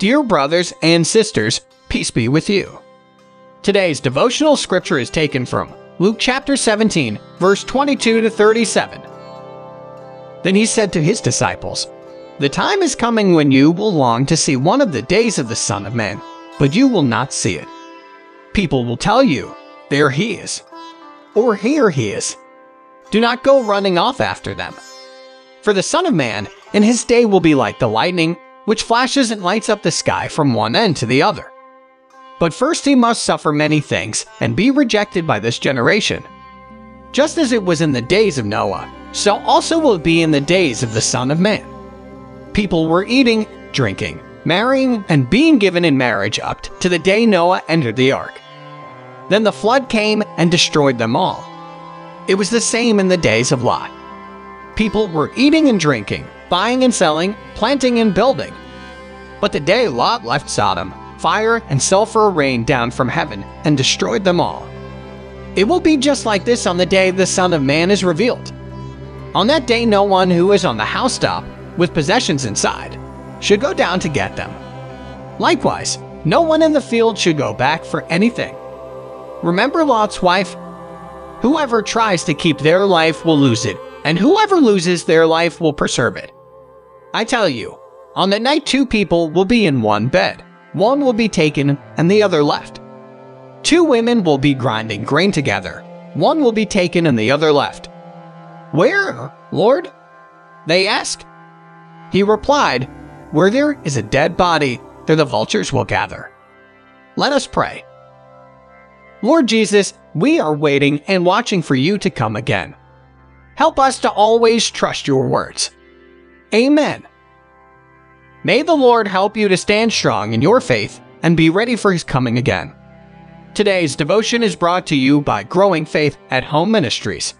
Dear brothers and sisters, peace be with you. Today's devotional scripture is taken from Luke chapter 17, verse 22 to 37. Then he said to his disciples, The time is coming when you will long to see one of the days of the Son of Man, but you will not see it. People will tell you, There he is, or Here he is. Do not go running off after them. For the Son of Man in his day will be like the lightning, which flashes and lights up the sky from one end to the other. But first he must suffer many things and be rejected by this generation. Just as it was in the days of Noah, so also will it be in the days of the Son of Man. People were eating, drinking, marrying, and being given in marriage up to the day Noah entered the ark. Then the flood came and destroyed them all. It was the same in the days of Lot. People were eating and drinking, buying and selling, planting and building. But the day Lot left Sodom, fire and sulfur rained down from heaven and destroyed them all. It will be just like this on the day the Son of Man is revealed. On that day, no one who is on the housetop with possessions inside should go down to get them. Likewise, no one in the field should go back for anything. Remember Lot's wife? Whoever tries to keep their life will lose it, and whoever loses their life will preserve it. I tell you, on that night two people will be in one bed. One will be taken and the other left. Two women will be grinding grain together. One will be taken and the other left. Where, Lord? They asked. He replied, Where there is a dead body, there the vultures will gather. Let us pray. Lord Jesus, we are waiting and watching for you to come again. Help us to always trust your words. Amen. May the Lord help you to stand strong in your faith and be ready for his coming again. Today's devotion is brought to you by Growing Faith at Home Ministries.